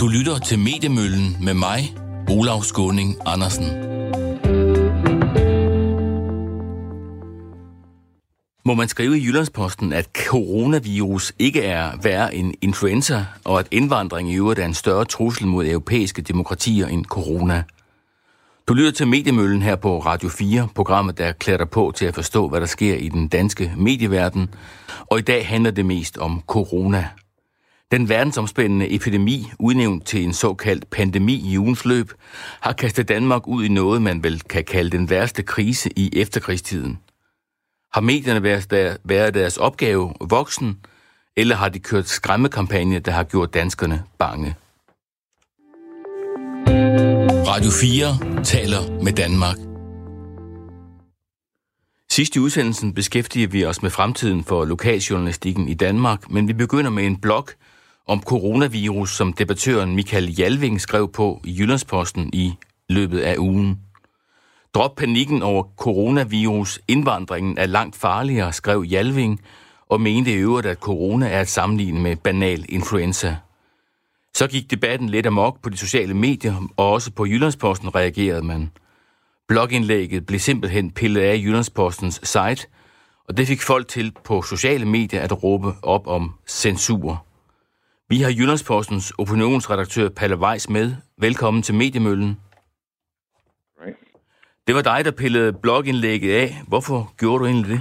Du lytter til Mediemøllen med mig, Olav Skåning Andersen. Må man skrive i Jyllandsposten, at coronavirus ikke er værre end influenza, og at indvandring i øvrigt er en større trussel mod europæiske demokratier end corona? Du lytter til Mediemøllen her på Radio 4, programmet, der klæder dig på til at forstå, hvad der sker i den danske medieverden. Og i dag handler det mest om corona. Den verdensomspændende epidemi, udnævnt til en såkaldt pandemi i ugens løb, har kastet Danmark ud i noget, man vel kan kalde den værste krise i efterkrigstiden. Har medierne været deres opgave voksen, eller har de kørt skræmmekampagne, der har gjort danskerne bange? Radio 4 taler med Danmark. Sidst i udsendelsen beskæftiger vi os med fremtiden for lokaljournalistikken i Danmark, men vi begynder med en blog om coronavirus, som debattøren Michael Jalving skrev på i Jyllandsposten i løbet af ugen. Drop panikken over coronavirus. Indvandringen er langt farligere, skrev Jalving, og mente i øvrigt, at corona er at sammenligne med banal influenza. Så gik debatten lidt amok på de sociale medier, og også på Jyllandsposten reagerede man. Blogindlægget blev simpelthen pillet af Jyllandspostens site, og det fik folk til på sociale medier at råbe op om censur. Vi har Jyllandspostens opinionsredaktør Palle Weiss med. Velkommen til Mediemøllen. Det var dig, der pillede blogindlægget af. Hvorfor gjorde du egentlig det?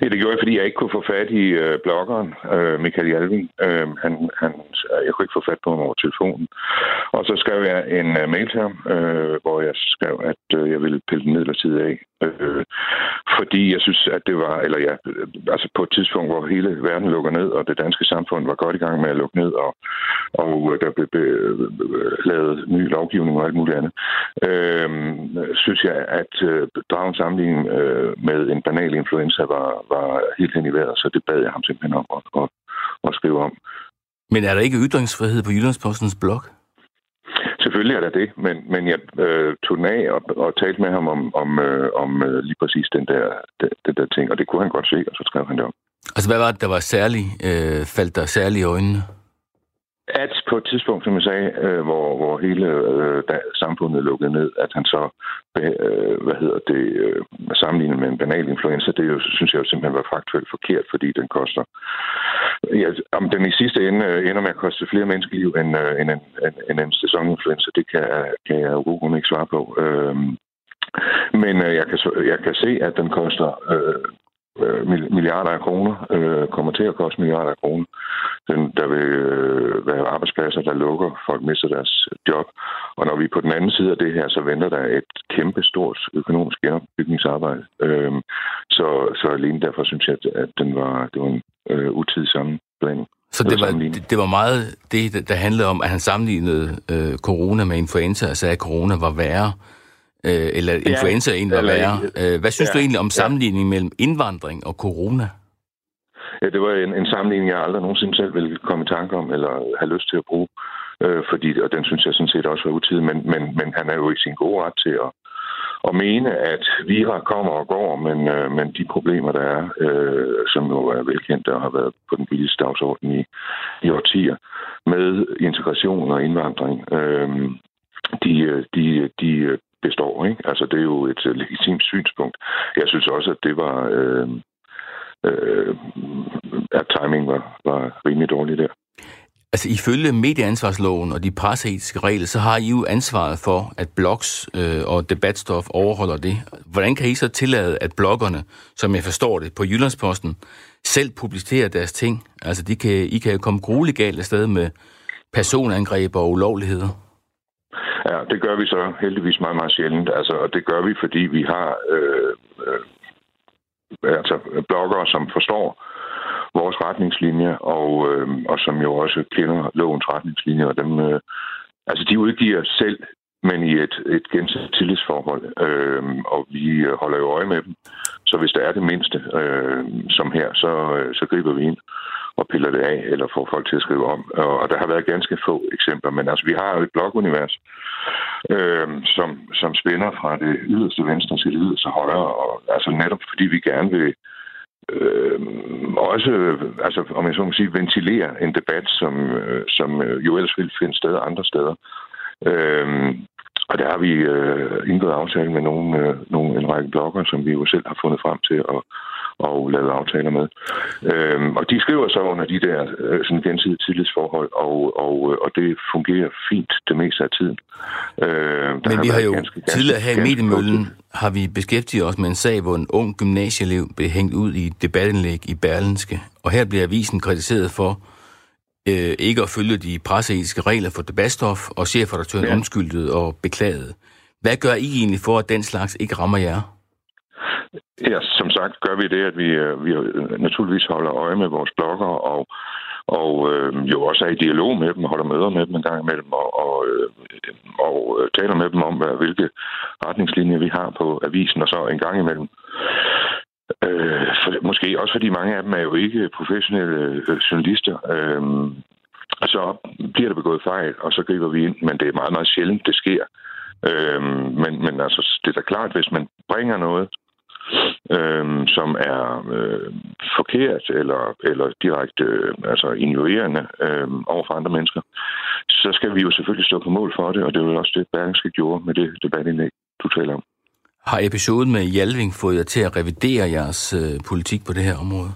Ja, det gjorde jeg, fordi jeg ikke kunne få fat i øh, bloggeren, øh, Michael Jalving. Øh, han, han, jeg kunne ikke få fat på ham over telefonen. Og så skrev jeg en uh, mail til ham, øh, hvor jeg skrev, at øh, jeg ville pille den midlertidigt af. Øh, fordi jeg synes, at det var, eller ja, altså på et tidspunkt, hvor hele verden lukker ned, og det danske samfund var godt i gang med at lukke ned, og, og øh, der blev øh, lavet ny lovgivning og alt muligt andet, øh, synes jeg, at øh, drage en sammenligning øh, med en banal influenza var, var helt hen i vejret, så det bad jeg ham simpelthen om at, at, at skrive om. Men er der ikke ytringsfrihed på Jyllandspostens blog? Selvfølgelig er der det, men, men jeg øh, tog den af og, og talte med ham om, om, øh, om øh, lige præcis den der, den, den der ting, og det kunne han godt se, og så skrev han det om. Altså, hvad var det, der var særligt, øh, faldt der særligt i øjnene? At på et tidspunkt, som jeg sagde, øh, hvor, hvor hele øh, da, samfundet lukkede ned, at han så, øh, hvad hedder det, øh, sammenlignet med en banal influenza, det jo, synes jeg jo simpelthen var faktuelt forkert, fordi den koster, ja, om den i sidste ende øh, ender med at koste flere menneskeliv end, øh, end, en, end, end en sæsoninfluenza, det kan, kan jeg jo ikke svare på. Øh, men øh, jeg, kan, jeg kan se, at den koster øh, Øh, milliarder af kroner, øh, kommer til at koste milliarder af kroner. Den, der vil øh, være arbejdspladser, der lukker, folk mister deres job. Og når vi er på den anden side af det her, så venter der et kæmpe stort økonomisk genopbygningsarbejde. Øh, så, så alene derfor synes jeg, at den var, det var en øh, utidig sammenblanding. Så det var, det, det var meget det, der handlede om, at han sammenlignede øh, corona med influenza, og sagde, at corona var værre øh, eller influenza ja, egentlig var værre. Øh, hvad synes ja, du egentlig om sammenligningen ja. mellem indvandring og corona? Ja, det var en, en sammenligning, jeg aldrig nogensinde selv ville komme i tanke om, eller have lyst til at bruge. Øh, fordi, og den synes jeg sådan set også var utidig, men, men, men han er jo ikke sin gode ret til at, at mene, at vira kommer og går, men, øh, men de problemer, der er, øh, som jo er velkendte og har været på den politiske dagsorden i, i årtier, med integration og indvandring, øh, de, de, de består. Ikke? Altså, det er jo et øh, legitimt synspunkt. Jeg synes også, at det var... Øh, øh, at timing var, var rimelig dårlig der. Altså ifølge medieansvarsloven og de presseetiske regler, så har I jo ansvaret for, at blogs øh, og debatstof overholder det. Hvordan kan I så tillade, at bloggerne, som jeg forstår det, på Jyllandsposten, selv publicerer deres ting? Altså de kan, I kan jo komme grueligt galt afsted med personangreb og ulovligheder. Ja, det gør vi så heldigvis meget, meget sjældent. Altså, og det gør vi, fordi vi har øh, øh, altså bloggere, som forstår vores retningslinjer, og, øh, og som jo også kender lovens retningslinjer, og dem, øh, altså de udgiver selv, men i et, et gensidigt tillidsforhold, øh, og vi holder jo øje med dem. Så hvis der er det mindste, øh, som her, så, øh, så griber vi ind og piller det af, eller får folk til at skrive om. Og der har været ganske få eksempler, men altså, vi har jo et blogunivers, øh, som, som spænder fra det yderste venstre til det yderste højre, og altså netop fordi vi gerne vil øh, også, altså, om jeg så må sige, ventilere en debat, som, øh, som øh, jo ellers vil finde sted andre steder. Øh, og der har vi øh, indgået aftale med nogle, øh, nogle, en række blogger, som vi jo selv har fundet frem til at og lavet aftaler med. Øhm, og de skriver så under de der øh, sådan gensidige tillidsforhold, og, og, øh, og det fungerer fint det meste af tiden. Øh, Men vi har jo ganske, tidligere her i Mediemøllen har vi beskæftiget os med en sag, hvor en ung gymnasieelev blev hængt ud i debatindlæg i Berlinske, og her bliver avisen kritiseret for øh, ikke at følge de presseetiske regler for debatstof, og chefredaktøren ja. undskyldte og beklagede. Hvad gør I egentlig for, at den slags ikke rammer jer? Ja, som sagt gør vi det, at vi, øh, vi naturligvis holder øje med vores blogger og, og øh, jo også er i dialog med dem, holder møder med dem en gang imellem og, og, øh, og øh, taler med dem om, hvad, hvilke retningslinjer vi har på avisen, og så en gang imellem Øh, for, måske også fordi mange af dem er jo ikke professionelle øh, journalister. Øh, og så bliver der begået fejl, og så griber vi ind, men det er meget, meget sjældent, det sker. Øh, men, men altså, det er da klart, hvis man bringer noget, øh, som er øh, forkert eller, eller direkte øh, altså injurierende øh, over for andre mennesker, så skal vi jo selvfølgelig stå på mål for det, og det er jo også det, Berlingske gjorde med det debatindlæg, du taler om. Har episoden med Jalving fået jer til at revidere jeres øh, politik på det her område?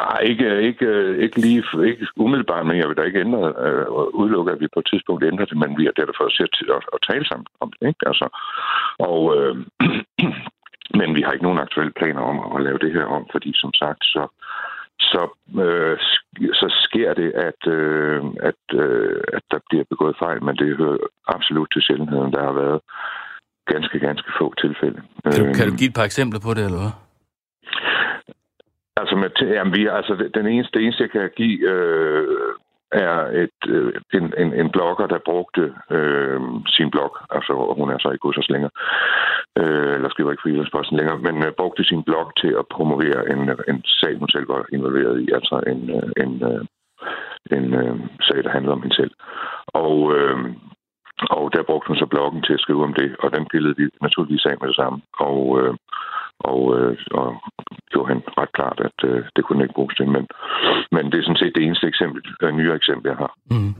Nej, ikke, øh, ikke, øh, ikke lige ikke umiddelbart, men jeg vil da ikke ændre, øh, udelukke, at vi på et tidspunkt ændrer det, men vi er derfor set at, at, at tale sammen om det. Ikke? Altså, og, øh, men vi har ikke nogen aktuelle planer om at lave det her om, fordi som sagt, så, så, øh, så sker det, at, øh, at, øh, at der bliver begået fejl, men det hører absolut til sjældenheden, der har været ganske, ganske få tilfælde. Kan du, kan du give et par eksempler på det, eller hvad? Altså, med, jamen, vi, altså den eneste, det eneste, jeg kan give, øh, er et, øh, en, en, en blogger, der brugte øh, sin blog, altså hun er så ikke hos længere, øh, eller skriver ikke for Jyllandsposten længere, men øh, brugte sin blog til at promovere en, en sag, hun selv var involveret i, altså en, øh, en, øh, en øh, sag, der handlede om hende selv. Og, øh, og der brugte hun så bloggen til at skrive om det, og den pillede vi naturligvis af med det samme. Og, øh, og, øh, og gjorde han ret klart, at øh, det kunne ikke bruges til. Men, men det er sådan set det eneste eksempel, øh, nye eksempel, jeg har. Mm.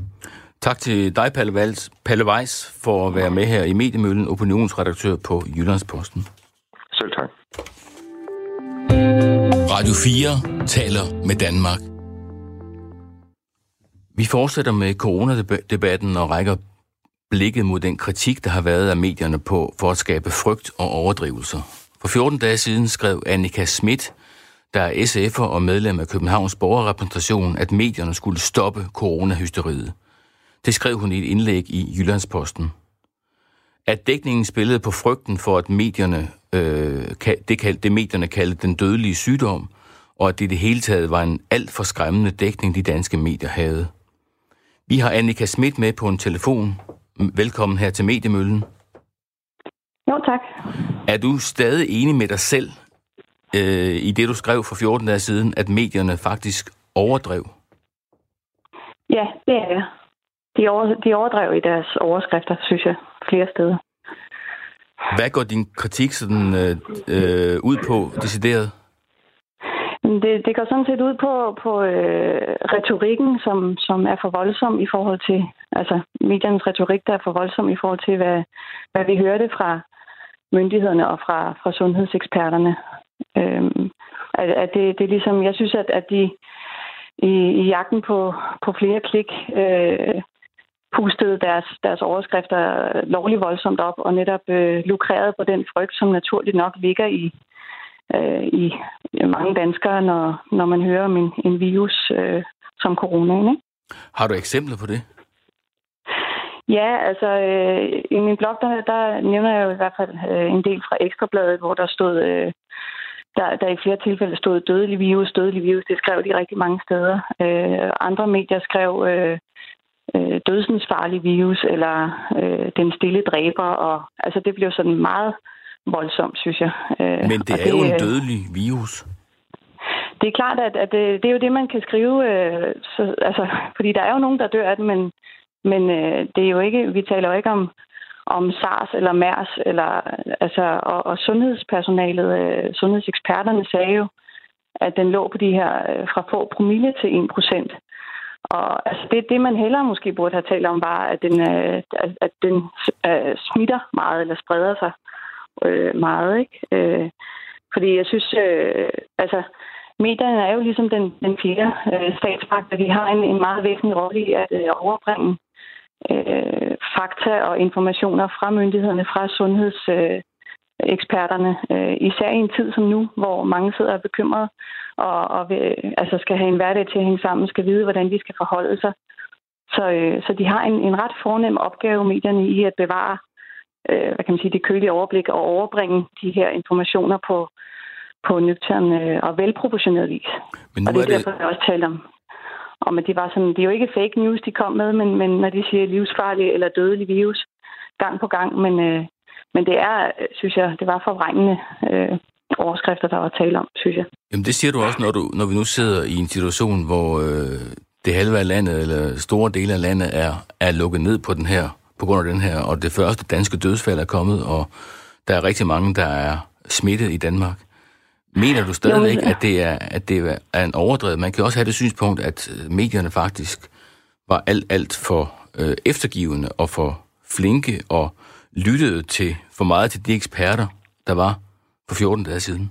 Tak til dig, Palle, Valls, Palle Weiss, for at være med her i Mediemøllen, opinionsredaktør på Jyllandsposten. Selv tak. Radio 4 taler med Danmark. Vi fortsætter med coronadebatten og rækker blikket mod den kritik, der har været af medierne på for at skabe frygt og overdrivelser. For 14 dage siden skrev Annika Schmidt, der er SF'er og medlem af Københavns borgerrepræsentation, at medierne skulle stoppe coronahysteriet. Det skrev hun i et indlæg i Jyllandsposten. At dækningen spillede på frygten for, at medierne, øh, det, kaldte, det medierne kaldte den dødelige sygdom, og at det i det hele taget var en alt for skræmmende dækning, de danske medier havde. Vi har Annika Schmidt med på en telefon. Velkommen her til Mediemøllen. Jo, tak. Er du stadig enig med dig selv øh, i det, du skrev for 14 dage siden, at medierne faktisk overdrev? Ja, det er jeg. De, over, de overdrev i deres overskrifter, synes jeg, flere steder. Hvad går din kritik sådan øh, øh, ud på, decideret? Det, det går sådan set ud på, på øh, retorikken, som, som er for voldsom i forhold til, altså mediernes retorik, der er for voldsom i forhold til, hvad, hvad vi hørte fra myndighederne og fra, fra sundhedseksperterne. Øhm, at, at det, det er ligesom, jeg synes, at, at de i, i jagten på, på flere klik øh, pustede deres, deres overskrifter lovlig voldsomt op og netop øh, lukrerede på den frygt, som naturligt nok ligger i, øh, i mange danskere, når, når man hører om en, en virus øh, som corona. Ikke? Har du eksempler på det? Ja, altså øh, i min blog, der, der nævner jeg jo i hvert fald øh, en del fra Ekstrabladet, hvor der stod, øh, der, der i flere tilfælde stod dødelig virus, dødelig virus. Det skrev de rigtig mange steder. Øh, andre medier skrev øh, øh, dødsensfarlig virus, eller øh, den stille dræber, og altså det blev sådan meget voldsomt, synes jeg. Øh, Men det er det, jo en øh, dødelig virus. Det er klart, at, at det, det er jo det, man kan skrive, øh, så, altså, fordi der er jo nogen, der dør af det, men men øh, det er jo ikke, vi taler jo ikke om, om SARS eller MERS, eller, altså, og, og sundhedspersonalet, øh, sundhedseksperterne sagde jo at den lå på de her øh, fra få promille til 1 procent. Og altså det, det, man hellere måske burde have talt om, var, at den, øh, at den øh, smitter meget eller spreder sig øh, meget. Ikke? Øh, fordi jeg synes, øh, altså medierne er jo ligesom den, den fjerde øh, statsmagt, og de har en, en meget væsentlig rolle i at øh, overbringe øh, fakta og informationer fra myndighederne, fra sundheds... Øh, især i en tid som nu, hvor mange sidder og bekymrede og, og vil, altså skal have en hverdag til at hænge sammen, skal vide, hvordan de skal forholde sig. Så, øh, så de har en, en ret fornem opgave, medierne, i at bevare øh, hvad kan man sige, det kølige overblik og overbringe de her informationer på, på nøgtern øh, og velproportioneret vis. Men nu og det er, er det... derfor, jeg også talte om, om, at det var sådan, det er jo ikke fake news, de kom med, men, men når de siger livsfarlig eller dødelig virus gang på gang, men, øh, men det er, øh, synes jeg, det var forvrængende øh, overskrifter, der var tale om, synes jeg. Jamen det siger du også, når, du, når vi nu sidder i en situation, hvor øh, det halve af landet, eller store dele af landet, er, er lukket ned på den her, på grund af den her, og det første danske dødsfald er kommet, og der er rigtig mange, der er smittet i Danmark. Mener du stadigvæk, at det er, at det er en overdrevet? Man kan også have det synspunkt, at medierne faktisk var alt, alt for øh, eftergivende og for flinke og lyttede til for meget til de eksperter, der var for 14 dage siden?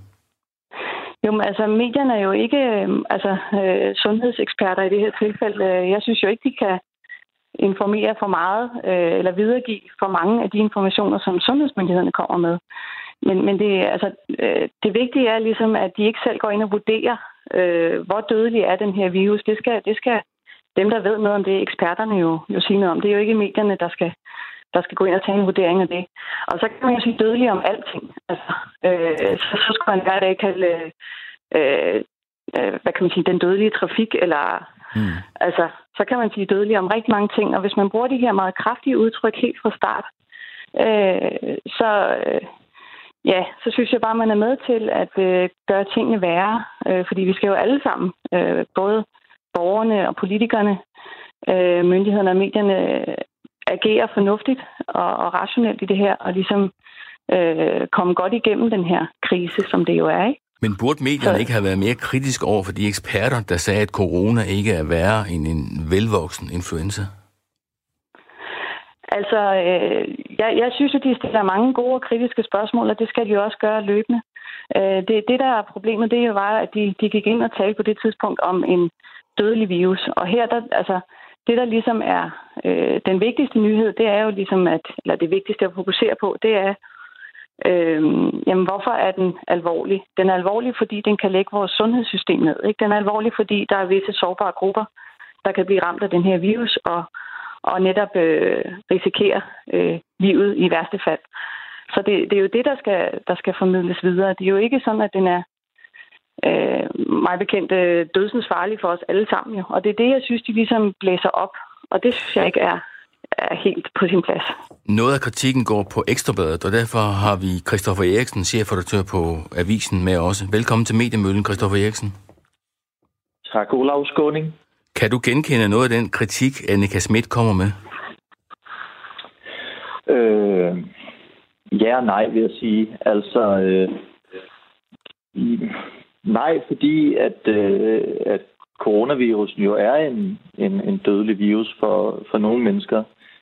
Jo, men altså, medierne er jo ikke øhm, altså, øh, sundhedseksperter i det her tilfælde. Jeg synes jo ikke, de kan informere for meget øh, eller videregive for mange af de informationer, som sundhedsmyndighederne kommer med. Men, men det, altså, øh, det vigtige er ligesom, at de ikke selv går ind og vurderer, øh, hvor dødelig er den her virus. Det skal, det skal dem, der ved noget om det, eksperterne jo, jo sige noget om. Det er jo ikke medierne, der skal, der skal gå ind og tage en vurdering af det. Og så kan man jo sige dødelig om alting. Altså, øh, så, så skulle man hver dag kalde, øh, øh, hvad kan man sige, den dødelige trafik, eller mm. altså, så kan man sige dødelig om rigtig mange ting. Og hvis man bruger de her meget kraftige udtryk helt fra start, øh, så, øh, ja, så synes jeg bare, man er med til at øh, gøre tingene værre. Øh, fordi vi skal jo alle sammen, øh, både borgerne og politikerne, øh, myndighederne og medierne, agere fornuftigt og, og rationelt i det her, og ligesom øh, komme godt igennem den her krise, som det jo er, ikke? Men burde medierne ikke have været mere kritisk over for de eksperter, der sagde, at corona ikke er værre end en velvoksen influenza? Altså, øh, jeg, jeg synes, at de stiller mange gode og kritiske spørgsmål, og det skal de også gøre løbende. Øh, det, det, der er problemet, det er jo bare, at de, de gik ind og talte på det tidspunkt om en dødelig virus. Og her, der, altså, det, der ligesom er øh, den vigtigste nyhed, det er jo ligesom, at, eller det vigtigste at fokusere på, det er, øh, jamen hvorfor er den alvorlig? Den er alvorlig, fordi den kan lægge vores sundhedssystem ned. Ikke? Den er alvorlig, fordi der er visse sårbare grupper, der kan blive ramt af den her virus og, og netop øh, risikere øh, livet i værste fald. Så det, det er jo det, der skal, der skal formidles videre. Det er jo ikke sådan, at den er øh, mig bekendt øh, dødsens farlig for os alle sammen. Jo. Og det er det, jeg synes, de ligesom blæser op. Og det synes jeg ikke er, er helt på sin plads. Noget af kritikken går på Ekstrabladet, og derfor har vi Christoffer Eriksen, chefredaktør på Avisen, med også. Velkommen til Mediemøllen, Christoffer Eriksen. Tak, Olav Skåning. Kan du genkende noget af den kritik, Annika Schmidt kommer med? Øh, ja og nej, vil jeg sige. Altså, øh, Nej, fordi at, øh, at coronavirusen jo er en, en, en dødelig virus for, for nogle mennesker.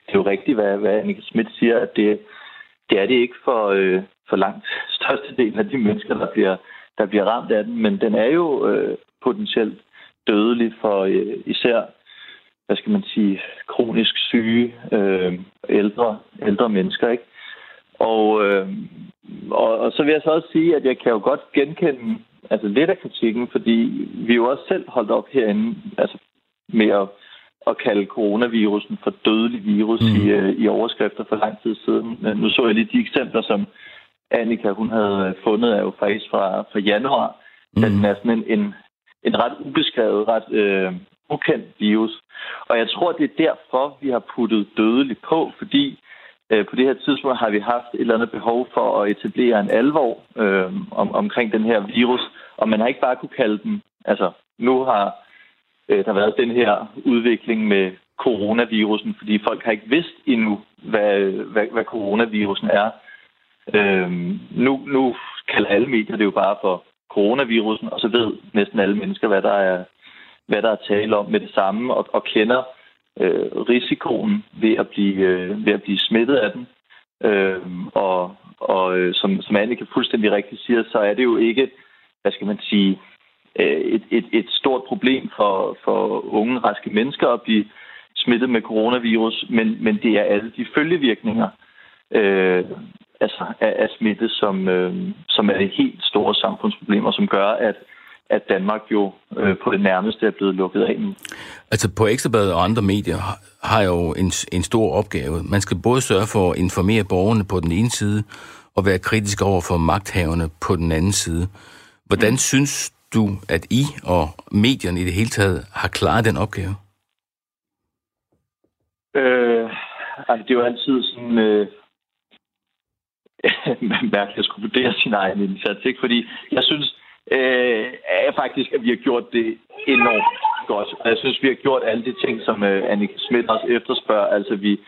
Det er jo rigtigt, hvad, hvad Annika Schmidt siger, at det, det er det ikke for, øh, for langt størstedelen af de mennesker, der bliver, der bliver ramt af den, men den er jo øh, potentielt dødelig for øh, især, hvad skal man sige, kronisk syge øh, ældre, ældre mennesker, ikke? Og, øh, og, og så vil jeg så også sige, at jeg kan jo godt genkende altså lidt af kritikken, fordi vi jo også selv holdt op herinde altså med at, at kalde coronavirusen for dødelig virus mm. i, uh, i overskrifter for lang tid siden. Men nu så jeg lige de eksempler, som Annika hun havde fundet, er jo faktisk fra, fra januar, mm. den er sådan en, en, en ret ubeskrevet, ret øh, ukendt virus. Og jeg tror, det er derfor, vi har puttet dødelig på, fordi øh, på det her tidspunkt har vi haft et eller andet behov for at etablere en alvor øh, om, omkring den her virus, og man har ikke bare kunne kalde den, altså nu har øh, der været den her udvikling med coronavirusen, fordi folk har ikke vidst endnu, hvad, hvad, hvad coronavirusen er. Øh, nu, nu kalder alle medier det jo bare for coronavirusen, og så ved næsten alle mennesker, hvad der er, hvad der er tale om med det samme, og, og kender øh, risikoen ved at blive, øh, ved at blive smittet af den. Øh, og og øh, som, som Annika fuldstændig rigtigt siger, så er det jo ikke, hvad skal man sige, øh, et, et, et stort problem for, for unge, raske mennesker at blive smittet med coronavirus, men, men det er alle de følgevirkninger øh, altså af, af smitte, som, øh, som er et helt store samfundsproblemer, som gør, at at Danmark jo øh, på det nærmeste er blevet lukket af nu. Altså på Ekstrabladet og andre medier har jo en, en stor opgave. Man skal både sørge for at informere borgerne på den ene side, og være kritisk over for magthaverne på den anden side. Hvordan mm. synes du, at I og medierne i det hele taget har klaret den opgave? Øh, altså, det er jo altid sådan... Øh, mærkeligt at skulle vurdere sin egen indsats, ikke? Fordi jeg synes, øh, er faktisk, at vi har gjort det enormt godt. Jeg synes, vi har gjort alle de ting, som øh, Annika Schmidt også efterspørger. Altså, vi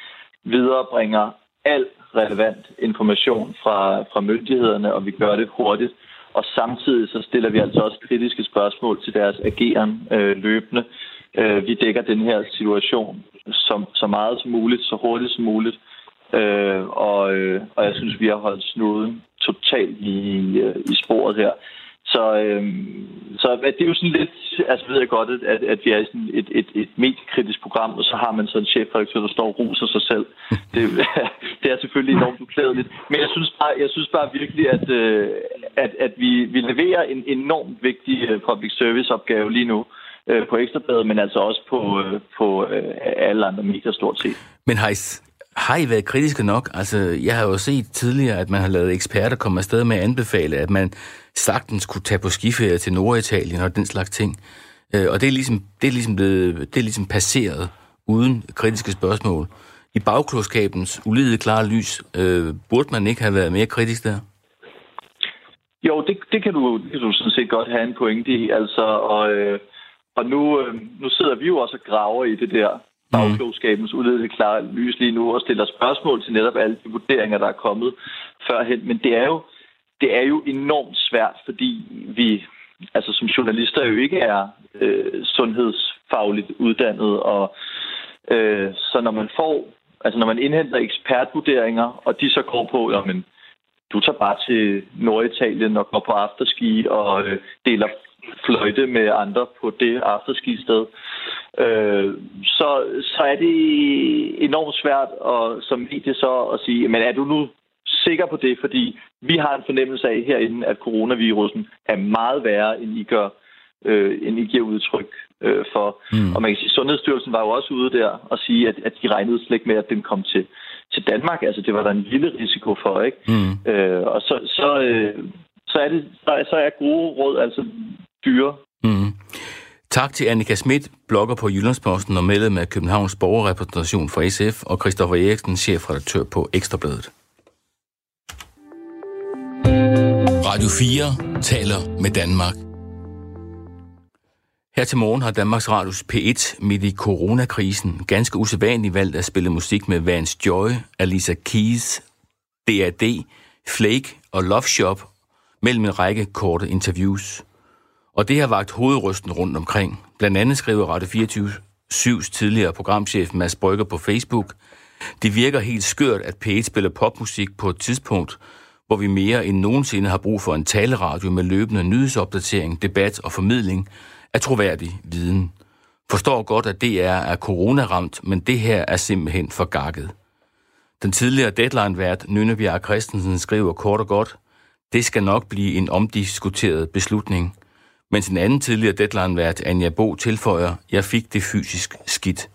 viderebringer al relevant information fra, fra myndighederne, og vi gør det hurtigt. Og samtidig så stiller vi altså også kritiske spørgsmål til deres ageren øh, løbende. Øh, vi dækker den her situation så, så meget som muligt, så hurtigt som muligt. Øh, og, øh, og jeg synes, vi har holdt snuden totalt i, øh, i sporet her. Så, øhm, så det er jo sådan lidt, altså ved jeg godt, at, at vi er i sådan et, et, et mediekritisk program, og så har man sådan en chefredaktør, der står og ruser sig selv. Det, det er selvfølgelig enormt uklædeligt. Men jeg synes bare, jeg synes bare virkelig, at, øh, at, at vi, vi leverer en enormt vigtig øh, public service opgave lige nu øh, på Ekstrabladet, men altså også på, på alle andre medier stort set. Men I, har I været kritiske nok? Altså, jeg har jo set tidligere, at man har lavet eksperter komme afsted med at anbefale, at man sagtens kunne tage på skiferie til Norditalien og den slags ting. Øh, og det er ligesom, det er ligesom, blevet, det er ligesom passeret uden kritiske spørgsmål. I bagklodskabens ulidede klare lys, øh, burde man ikke have været mere kritisk der? Jo, det, det, kan du, det kan du sådan set godt have en pointe i. Altså, og, øh, og nu, øh, nu sidder vi jo også og graver i det der bagklogskabens ulidede klare lys lige nu og stiller spørgsmål til netop alle de vurderinger, der er kommet førhen. Men det er jo, det er jo enormt svært, fordi vi altså som journalister jo ikke er øh, sundhedsfagligt uddannet, og øh, så når man får, altså når man indhenter ekspertvurderinger, og de så går på, jamen, du tager bare til Norditalien og går på afterski og øh, deler fløjte med andre på det afterski-sted, øh, så, så er det enormt svært at, som medie så at sige, men er du nu sikker på det, fordi vi har en fornemmelse af herinde, at coronavirusen er meget værre, end I gør, øh, end I giver udtryk øh, for. Mm. Og man kan sige, Sundhedsstyrelsen var jo også ude der og sige, at, at de regnede slet ikke med, at den kom til, til Danmark. Altså, det var der en lille risiko for, ikke? Mm. Øh, og så, så, øh, så, er det, så, så er gode råd altså dyre. Mm. Tak til Annika Schmidt, blogger på Jyllandsposten og medlem af Københavns Borgerrepræsentation for SF, og Christoffer Eriksen, chefredaktør på Ekstrabladet. Radio 4 taler med Danmark. Her til morgen har Danmarks Radios P1 midt i coronakrisen ganske usædvanligt valgt at spille musik med Vance Joy, Alisa Keys, D.A.D., Flake og Love Shop mellem en række korte interviews. Og det har vagt hovedrysten rundt omkring. Blandt andet skriver Radio 24 7's tidligere programchef Mads Brygger på Facebook, det virker helt skørt, at P1 spiller popmusik på et tidspunkt, hvor vi mere end nogensinde har brug for en taleradio med løbende nyhedsopdatering, debat og formidling af troværdig viden. Forstår godt, at det er, er coronaramt, men det her er simpelthen for gakket. Den tidligere deadline-vært Nynne Bjerg Christensen skriver kort og godt, det skal nok blive en omdiskuteret beslutning, mens en anden tidligere deadline-vært Anja Bo tilføjer, jeg fik det fysisk skidt.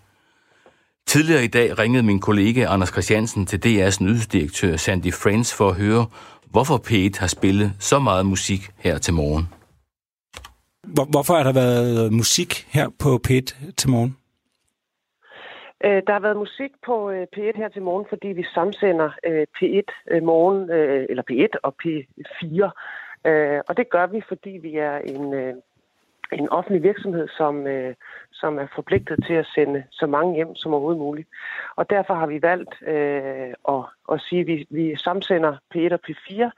Tidligere i dag ringede min kollega Anders Christiansen til DR's nyhedsdirektør Sandy Friends for at høre, hvorfor P1 har spillet så meget musik her til morgen. Hvorfor har der været musik her på P1 til morgen? Øh, der har været musik på øh, P1 her til morgen, fordi vi samsender øh, P1 morgen, eller P1 og P4. Øh, og det gør vi, fordi vi er en, øh, en offentlig virksomhed, som, øh, som er forpligtet til at sende så mange hjem som overhovedet muligt. Og derfor har vi valgt øh, at, at sige, at vi, vi samsender P1 og P4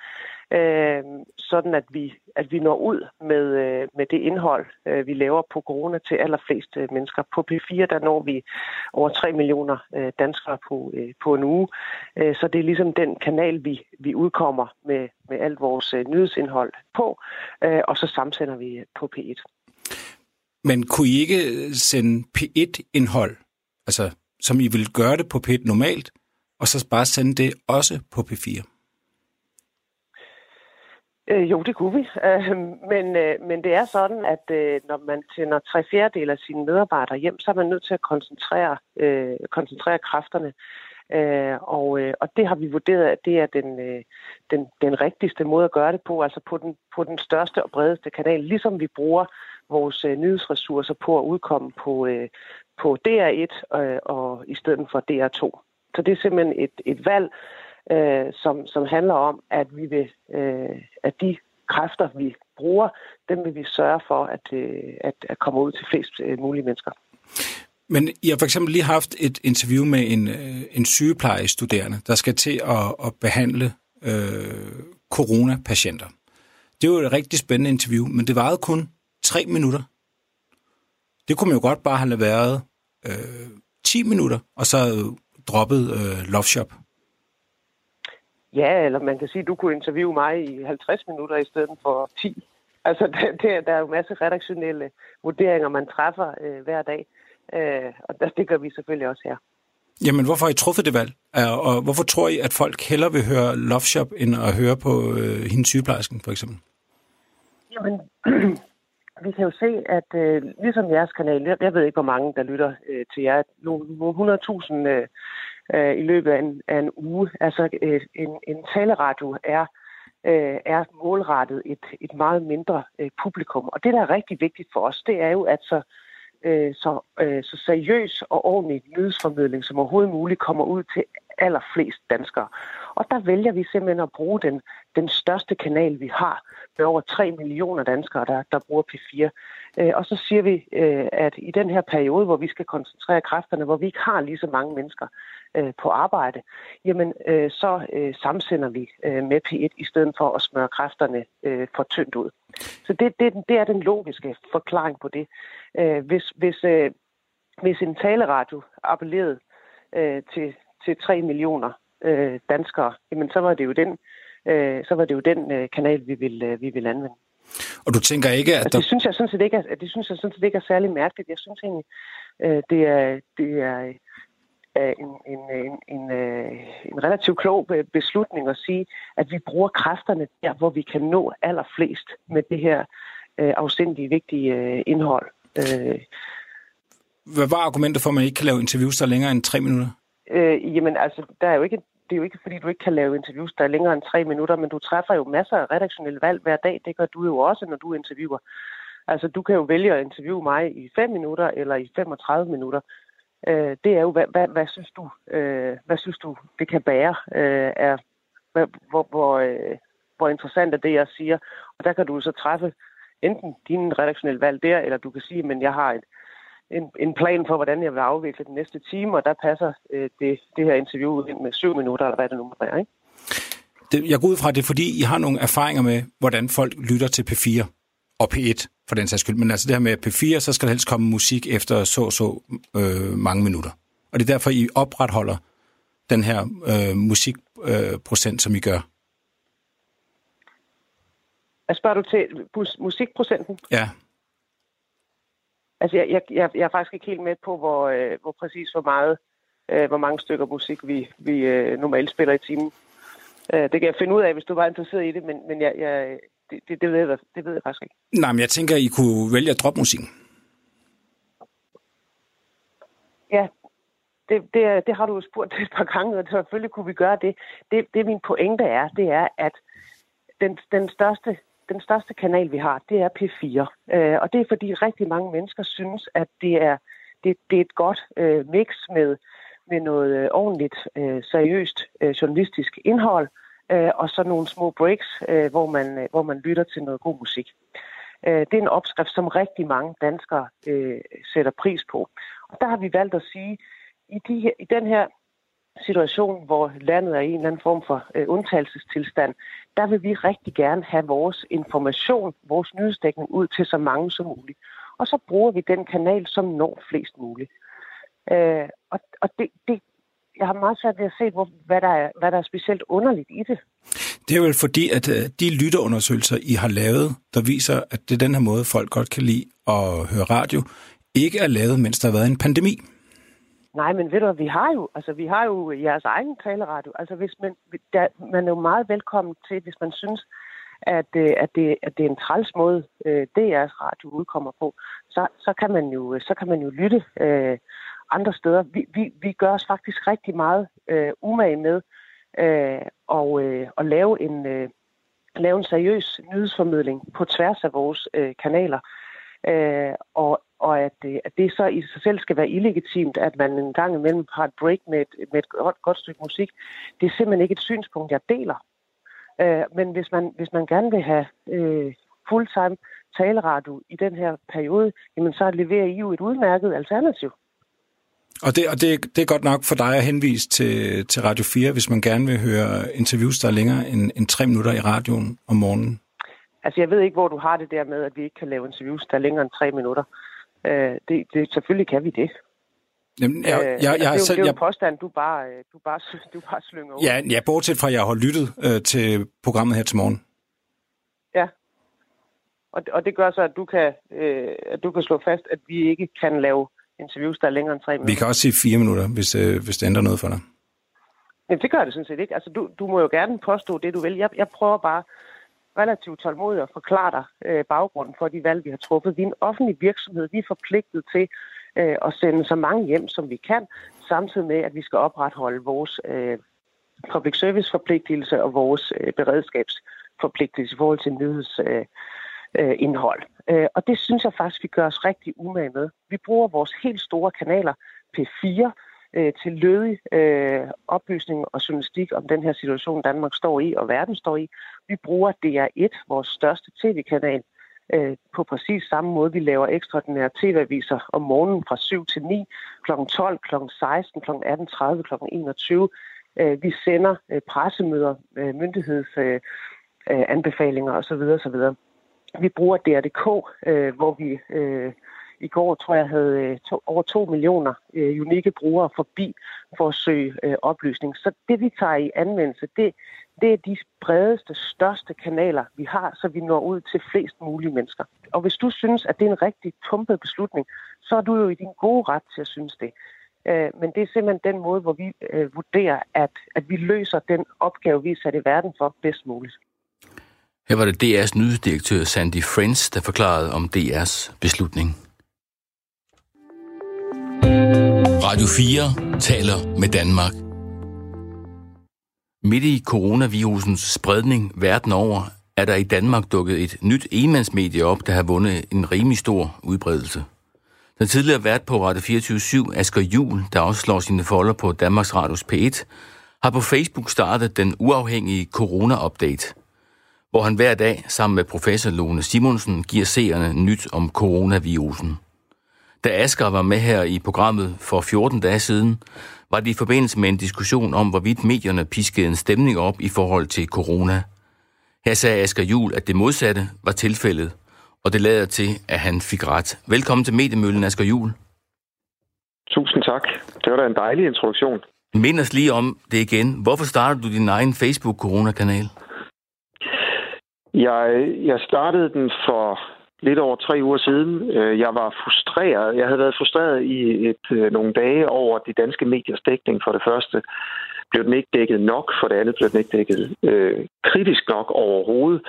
øh, sådan at vi, at vi når ud med, øh, med det indhold, øh, vi laver på corona til allerflest øh, mennesker. På P4 der når vi over 3 millioner øh, danskere på, øh, på en uge, øh, så det er ligesom den kanal, vi, vi udkommer med, med alt vores øh, nyhedsindhold på, øh, og så samsender vi øh, på P1. Men kunne I ikke øh, sende P1-indhold, altså som I ville gøre det på P1 normalt, og så bare sende det også på P4? Øh, jo, det kunne vi. Øh, men, øh, men det er sådan, at øh, når man sender tre fjerdedel af sine medarbejdere hjem, så er man nødt til at koncentrere, øh, koncentrere kræfterne. Øh, og, øh, og det har vi vurderet, at det er den, øh, den, den rigtigste måde at gøre det på, altså på den, på den største og bredeste kanal, ligesom vi bruger vores øh, nyhedsressourcer på at udkomme på, øh, på DR1 øh, og i stedet for DR2. Så det er simpelthen et, et valg, øh, som, som handler om, at vi vil, øh, at de kræfter, vi bruger, dem vil vi sørge for, at, øh, at, at komme ud til flest øh, mulige mennesker. Men jeg har for eksempel lige haft et interview med en, øh, en sygeplejestuderende, der skal til at, at behandle øh, coronapatienter. Det var et rigtig spændende interview, men det varede kun tre minutter. Det kunne man jo godt bare have været øh, 10 minutter, og så droppet øh, Love Shop. Ja, eller man kan sige, at du kunne interviewe mig i 50 minutter i stedet for 10. Altså, der, der er jo masser af redaktionelle vurderinger, man træffer øh, hver dag. Øh, og der, det gør vi selvfølgelig også her. Jamen, hvorfor har I truffet det valg? Og hvorfor tror I, at folk hellere vil høre Love Shop, end at høre på øh, hendes sygeplejersken, for eksempel? Jamen, vi kan jo se, at øh, ligesom jeres kanal, jeg, jeg ved ikke, hvor mange, der lytter øh, til jer, nogle 100.000 øh, øh, i løbet af en, af en uge. Altså øh, en, en taleradio er, øh, er målrettet et, et meget mindre øh, publikum. Og det, der er rigtig vigtigt for os, det er jo, at så, øh, så, øh, så seriøs og ordentlig nyhedsformidling som overhovedet muligt kommer ud til allerflest danskere. Og der vælger vi simpelthen at bruge den, den største kanal, vi har, med over 3 millioner danskere, der, der bruger P4. Øh, og så siger vi, øh, at i den her periode, hvor vi skal koncentrere kræfterne, hvor vi ikke har lige så mange mennesker øh, på arbejde, jamen øh, så øh, samsender vi øh, med P1 i stedet for at smøre kræfterne øh, for tyndt ud. Så det, det, det er den logiske forklaring på det. Øh, hvis, hvis, øh, hvis en taleradio appellerede øh, til, til 3 millioner øh, danskere, jamen så var det jo den, øh, så var det jo den øh, kanal, vi vil, øh, vi vil anvende. Og du tænker ikke, at der... Det synes jeg sådan set ikke er, det synes jeg sådan set ikke er særlig mærkeligt. Jeg synes egentlig, øh, det er, det er en, en, en, en, øh, en relativt klog beslutning at sige, at vi bruger kræfterne der, hvor vi kan nå allerflest med det her øh, afsindige vigtige øh, indhold. Øh, Hvad var argumentet for, at man ikke kan lave interviews, der er længere end tre minutter? Øh, jamen altså, der er jo ikke det er jo ikke, fordi du ikke kan lave interviews, der er længere end tre minutter, men du træffer jo masser af redaktionelle valg hver dag. Det gør du jo også, når du interviewer. Altså, du kan jo vælge at interviewe mig i 5 minutter eller i 35 minutter. Øh, det er jo, hvad, hvad, hvad, synes du, øh, hvad synes du, det kan bære? Øh, er, hvor, hvor, øh, hvor interessant er det, jeg siger? Og der kan du så træffe enten din redaktionelle valg der, eller du kan sige, men jeg har et, en, en plan for, hvordan jeg vil afvikle den næste time, og der passer øh, det, det her interview ind med syv minutter, eller hvad det nu må være. Ikke? Det, jeg går ud fra, det fordi, I har nogle erfaringer med, hvordan folk lytter til P4 og P1, for den sags skyld. Men altså det her med P4, så skal der helst komme musik efter så så øh, mange minutter. Og det er derfor, I opretholder den her øh, musikprocent, øh, som I gør. Hvad spørger du til musikprocenten? Ja. Altså, jeg, jeg, jeg, jeg er faktisk ikke helt med på, hvor, øh, hvor præcis hvor meget, øh, hvor mange stykker musik vi, vi øh, normalt spiller i timen. Øh, det kan jeg finde ud af, hvis du var interesseret i det, men, men jeg, jeg, det, det, det, ved jeg, det ved jeg faktisk ikke. Nej, men jeg tænker, I kunne vælge at droppe musikken. Ja, det, det, det har du jo spurgt et par gange, og selvfølgelig kunne vi gøre det. Det, det min pointe er, det er, at den, den største den største kanal, vi har, det er P4. Øh, og det er fordi rigtig mange mennesker synes, at det er, det, det er et godt øh, mix med, med noget øh, ordentligt, øh, seriøst øh, journalistisk indhold, øh, og så nogle små breaks, øh, hvor, man, øh, hvor man lytter til noget god musik. Øh, det er en opskrift, som rigtig mange danskere øh, sætter pris på. Og der har vi valgt at sige, i, de her, i den her situation, hvor landet er i en eller anden form for øh, undtagelsestilstand, der vil vi rigtig gerne have vores information, vores nyhedsdækning ud til så mange som muligt. Og så bruger vi den kanal, som når flest muligt. Øh, og og det, det, jeg har meget svært ved at se, hvor, hvad, der er, hvad der er specielt underligt i det. Det er vel fordi, at øh, de lytterundersøgelser, I har lavet, der viser, at det er den her måde, folk godt kan lide at høre radio, ikke er lavet, mens der har været en pandemi. Nej, men ved du, vi har jo, altså, vi har jo jeres egen taleradio. Altså, hvis man, der, man er jo meget velkommen til, hvis man synes, at, øh, at, det, at det er en træls måde, øh, DR's radio udkommer på, så, så, kan man jo, så kan man jo lytte øh, andre steder. Vi, vi, vi gør os faktisk rigtig meget øh, umage med øh, og, øh, at lave en, øh, lave en seriøs nyhedsformidling på tværs af vores øh, kanaler. Øh, og og at, øh, at det så i sig selv skal være illegitimt, at man en gang imellem har et break med et, med et godt, godt stykke musik, det er simpelthen ikke et synspunkt, jeg deler. Øh, men hvis man, hvis man gerne vil have øh, fulltime taleradio i den her periode, jamen så leverer I jo et udmærket alternativ. Og, det, og det, det er godt nok for dig at henvise til, til Radio 4, hvis man gerne vil høre interviews, der er længere end, end tre minutter i radioen om morgenen. Altså, jeg ved ikke, hvor du har det der med, at vi ikke kan lave interviews, der er længere end tre minutter. Øh, det, det, selvfølgelig kan vi det. Jamen, jeg, jeg, jeg, jeg, det, er jo, selv, det er jo en påstand, du bare, øh, du bare, du bare slynger ud. Ja, ja, bortset fra, at jeg har lyttet øh, til programmet her til morgen. Ja. Og, og det gør så, at du, kan, øh, at du kan slå fast, at vi ikke kan lave interviews, der er længere end tre minutter. Vi kan også sige fire minutter, hvis, øh, hvis det ændrer noget for dig. Men det gør det sådan set ikke. Altså, du, du må jo gerne påstå det, du vil. Jeg, jeg prøver bare relativt tålmodig at forklare dig øh, baggrunden for de valg, vi har truffet. Vi er en offentlig virksomhed. Vi er forpligtet til øh, at sende så mange hjem, som vi kan, samtidig med, at vi skal opretholde vores øh, public service forpligtelse og vores øh, beredskabsforpligtelse i forhold til nyhedsindhold. Øh, øh, indhold. øh, og det synes jeg faktisk, vi gør os rigtig umage med. Vi bruger vores helt store kanaler, P4, øh, til lødig øh, oplysning og journalistik om den her situation, Danmark står i og verden står i. Vi bruger DR1, vores største tv-kanal, øh, på præcis samme måde. Vi laver ekstraordinære tv-aviser om morgenen fra 7 til 9, kl. 12, kl. 16, kl. 18.30, kl. 21. Øh, vi sender øh, pressemøder, øh, myndighedsanbefalinger øh, øh osv. osv. Vi bruger DR.dk, øh, hvor vi øh, i går, tror jeg, havde øh, to, over 2 millioner øh, unikke brugere forbi for at søge øh, oplysning. Så det, vi tager i anvendelse, det, det er de bredeste, største kanaler, vi har, så vi når ud til flest mulige mennesker. Og hvis du synes, at det er en rigtig tumpet beslutning, så er du jo i din gode ret til at synes det. Øh, men det er simpelthen den måde, hvor vi øh, vurderer, at, at vi løser den opgave, vi er sat i verden for bedst muligt. Her var det DR's nyhedsdirektør Sandy Friends, der forklarede om DR's beslutning. Radio 4 taler med Danmark. Midt i coronavirusens spredning verden over, er der i Danmark dukket et nyt enmandsmedie op, der har vundet en rimelig stor udbredelse. Den tidligere vært på Radio 24 Asger Jul, der også slår sine folder på Danmarks Radios P1, har på Facebook startet den uafhængige corona-update, hvor han hver dag sammen med professor Lone Simonsen giver seerne nyt om coronavirusen. Da Asger var med her i programmet for 14 dage siden, var det i forbindelse med en diskussion om, hvorvidt medierne piskede en stemning op i forhold til corona. Her sagde Asger Jul, at det modsatte var tilfældet, og det lader til, at han fik ret. Velkommen til Mediemøllen, Asger Jul. Tusind tak. Det var da en dejlig introduktion. Mind os lige om det igen. Hvorfor startede du din egen Facebook-coronakanal? Jeg, jeg startede den for lidt over tre uger siden. Øh, jeg var frustreret. Jeg havde været frustreret i et, øh, nogle dage over de danske mediers dækning. For det første blev den ikke dækket nok, for det andet blev den ikke dækket øh, kritisk nok overhovedet.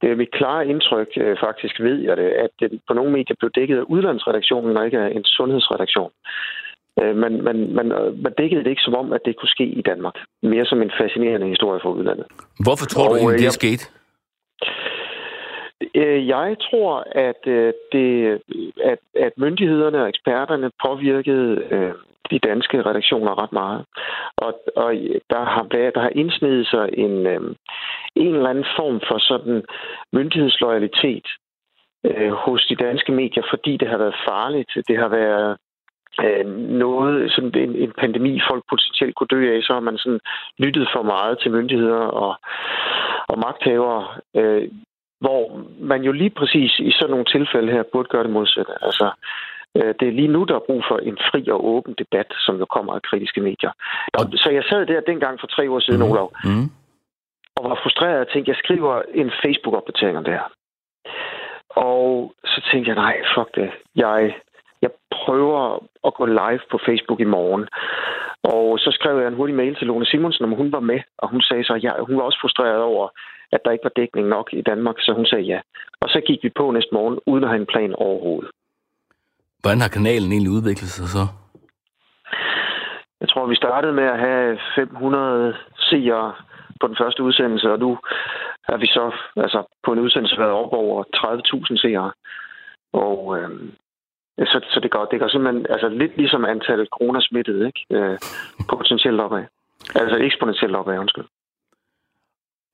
Det er mit klare indtryk, øh, faktisk ved jeg det, at den på nogle medier blev dækket af udlandsredaktionen og ikke af en sundhedsredaktion. Øh, men man, man, man dækkede det ikke som om, at det kunne ske i Danmark. Mere som en fascinerende historie fra udlandet. Hvorfor tror og, du egentlig, det er sket? Øh, jeg tror, at, øh, det, at, at myndighederne og eksperterne påvirkede øh, de danske redaktioner ret meget. Og, og der, har, der har indsnedet sig en, en eller anden form for sådan myndighedsloyalitet hos de danske medier, fordi det har været farligt. Det har været noget, sådan en, en pandemi, folk potentielt kunne dø af, så har man sådan lyttet for meget til myndigheder og, og magthavere, øh, hvor man jo lige præcis i sådan nogle tilfælde her burde gøre det modsatte. Altså, øh, det er lige nu, der er brug for en fri og åben debat, som jo kommer af kritiske medier. Så jeg sad der dengang for tre år siden, mm. Olav, mm. og var frustreret og tænkte, jeg skriver en Facebook-opdatering om det her. Og så tænkte jeg, nej, fuck det. Jeg jeg prøver at gå live på Facebook i morgen. Og så skrev jeg en hurtig mail til Lone Simonsen, om hun var med, og hun sagde så, ja, hun var også frustreret over, at der ikke var dækning nok i Danmark, så hun sagde ja. Og så gik vi på næste morgen, uden at have en plan overhovedet. Hvordan har kanalen egentlig udviklet sig så? Jeg tror, vi startede med at have 500 seere på den første udsendelse, og nu er vi så altså, på en udsendelse været op over 30.000 seere. Og øh, så, så det, går, det går simpelthen altså, lidt ligesom antallet kroner smittet, ikke? Øh, potentielt opad. Altså eksponentielt opad, undskyld.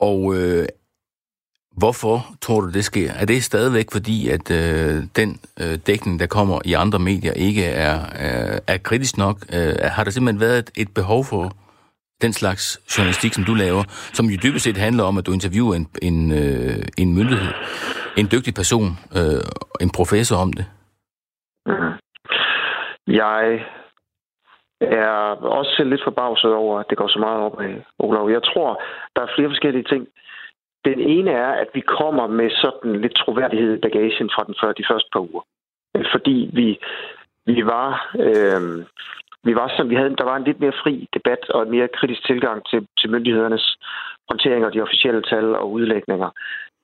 Og øh, hvorfor tror du, det sker? Er det stadigvæk fordi, at øh, den øh, dækning, der kommer i andre medier, ikke er, er, er kritisk nok? Øh, har der simpelthen været et, et behov for den slags journalistik, som du laver, som jo dybest set handler om, at du interviewer en, en, øh, en myndighed, en dygtig person, øh, en professor om det? Mm. Jeg er også selv lidt forbavset over, at det går så meget op af, Olav. Jeg tror, der er flere forskellige ting. Den ene er, at vi kommer med sådan lidt troværdighed i bagagen fra den før, de første par uger. Fordi vi, vi var... Øh, vi var sådan, vi havde, der var en lidt mere fri debat og en mere kritisk tilgang til, til myndighedernes håndtering og de officielle tal og udlægninger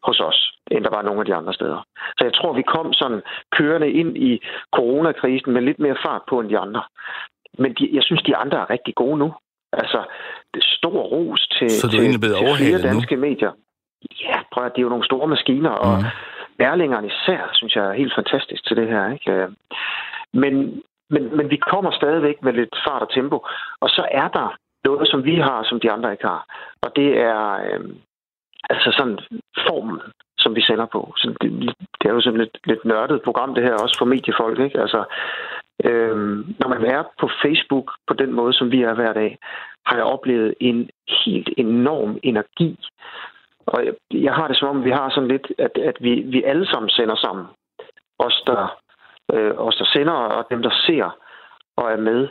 hos os, end der var nogle af de andre steder. Så jeg tror, vi kom sådan kørende ind i coronakrisen med lidt mere fart på end de andre. Men de, jeg synes, de andre er rigtig gode nu. Altså, det er stor ros til, Så til, til flere danske nu? medier. Ja, prøv at det er jo nogle store maskiner, og mm. Især, synes jeg er helt fantastisk til det her. Ikke? Men, men, men vi kommer stadigvæk med lidt fart og tempo, og så er der noget, som vi har, som de andre ikke har. Og det er, øh, altså sådan formen, som vi sender på. Så det, det er jo sådan lidt, lidt nørdet program, det her, også for mediefolk. Ikke? Altså, øhm, når man er på Facebook på den måde, som vi er hver dag, har jeg oplevet en helt enorm energi. Og jeg, jeg har det som om, vi har sådan lidt, at, at vi, vi alle sammen sender sammen. Os der, øh, os, der sender, og dem, der ser og er med.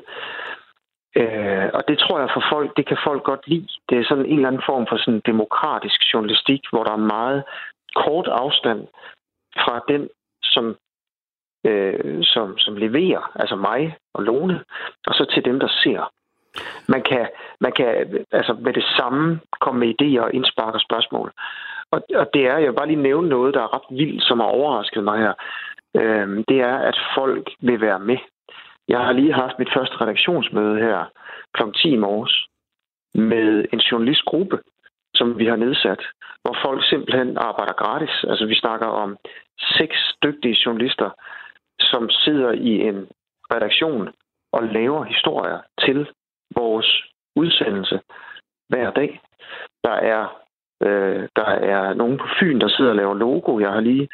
Øh, og det tror jeg for folk, det kan folk godt lide. Det er sådan en eller anden form for sådan demokratisk journalistik, hvor der er meget kort afstand fra den, som, øh, som, som leverer, altså mig og Lone, og så til dem, der ser. Man kan, man kan altså med det samme komme med idéer og indspark og spørgsmål. Og, og det er, jeg vil bare lige nævne noget, der er ret vildt, som har overrasket mig her. Øh, det er, at folk vil være med. Jeg har lige haft mit første redaktionsmøde her kl. 10 i morges med en journalistgruppe, som vi har nedsat, hvor folk simpelthen arbejder gratis. Altså vi snakker om seks dygtige journalister, som sidder i en redaktion og laver historier til vores udsendelse hver dag. Der er, øh, der er nogen på Fyn, der sidder og laver logo. Jeg har lige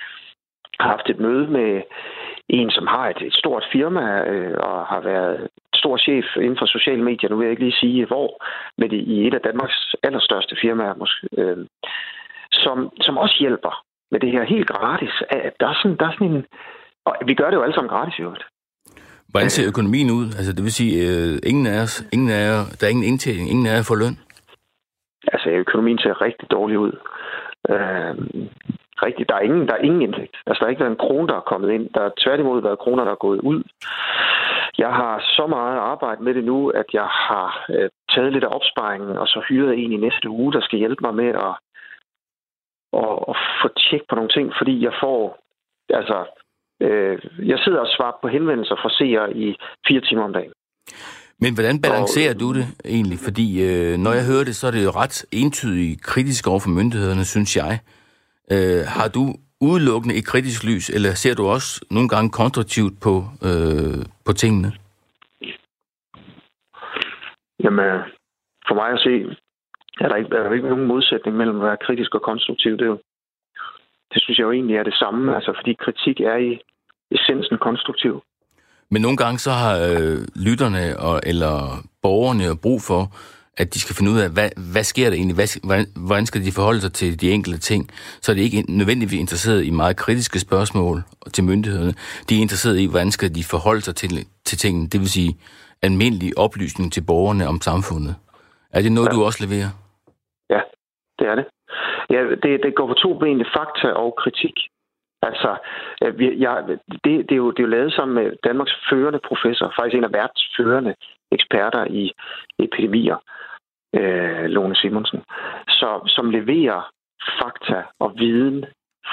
haft et møde med en, som har et, et stort firma øh, og har været stor chef inden for sociale medier. Nu vil jeg ikke lige sige hvor, men i et af Danmarks allerstørste firmaer, måske, øh, som, som også hjælper med det her helt gratis. Der er sådan, der er sådan en... Og vi gør det jo alle sammen gratis i øvrigt. Hvordan ser økonomien ud? Altså, det vil sige, øh, ingen af os, ingen af jer, der er ingen indtjening, ingen af jer får løn? Altså, økonomien ser rigtig dårlig ud. Øh, rigtigt. Der er ingen, der er ingen indtægt. Altså, der er ikke været en krone, der er kommet ind. Der er tværtimod været kroner, der er gået ud. Jeg har så meget arbejde med det nu, at jeg har øh, taget lidt af opsparingen, og så hyret en i næste uge, der skal hjælpe mig med at, at, at få tjek på nogle ting, fordi jeg får, altså, øh, jeg sidder og svarer på henvendelser fra seere i fire timer om dagen. Men hvordan balancerer og, du det egentlig? Fordi øh, når jeg hører det, så er det jo ret entydigt kritisk over for myndighederne, synes jeg. Øh, har du udelukkende et kritisk lys, eller ser du også nogle gange konstruktivt på, øh, på tingene? Jamen, for mig at se, er der ikke, er der ikke nogen modsætning mellem at være kritisk og konstruktiv. Det, er jo, det synes jeg jo egentlig er det samme, altså fordi kritik er i essensen konstruktiv. Men nogle gange så har øh, lytterne og, eller borgerne brug for, at de skal finde ud af, hvad, hvad sker der egentlig, hvad, hvordan, skal de forholde sig til de enkelte ting, så er de ikke nødvendigvis interesseret i meget kritiske spørgsmål til myndighederne. De er interesseret i, hvordan skal de forholde sig til, til tingene, det vil sige almindelig oplysning til borgerne om samfundet. Er det noget, ja. du også leverer? Ja, det er det. Ja, det, det går på to ben, fakta og kritik. Altså, jeg, det, det, er jo, det er jo lavet sammen med Danmarks førende professor, faktisk en af verdens førende eksperter i epidemier, øh, Lone Simonsen, så, som leverer fakta og viden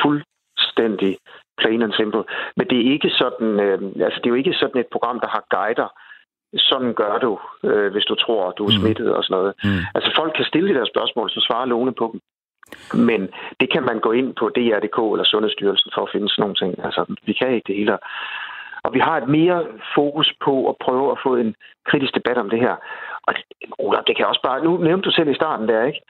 fuldstændig plain and simple. Men det er ikke sådan, øh, altså det er jo ikke sådan et program, der har guider. Sådan gør du, øh, hvis du tror, du er mm. smittet og sådan noget. Mm. Altså folk kan stille de der spørgsmål, så svarer Lone på dem. Men det kan man gå ind på DR.dk eller Sundhedsstyrelsen for at finde sådan nogle ting. Altså, vi kan ikke det hele. Og vi har et mere fokus på at prøve at få en kritisk debat om det her. Og Ola, det kan også bare... Nu nævnte du selv i starten der, ikke?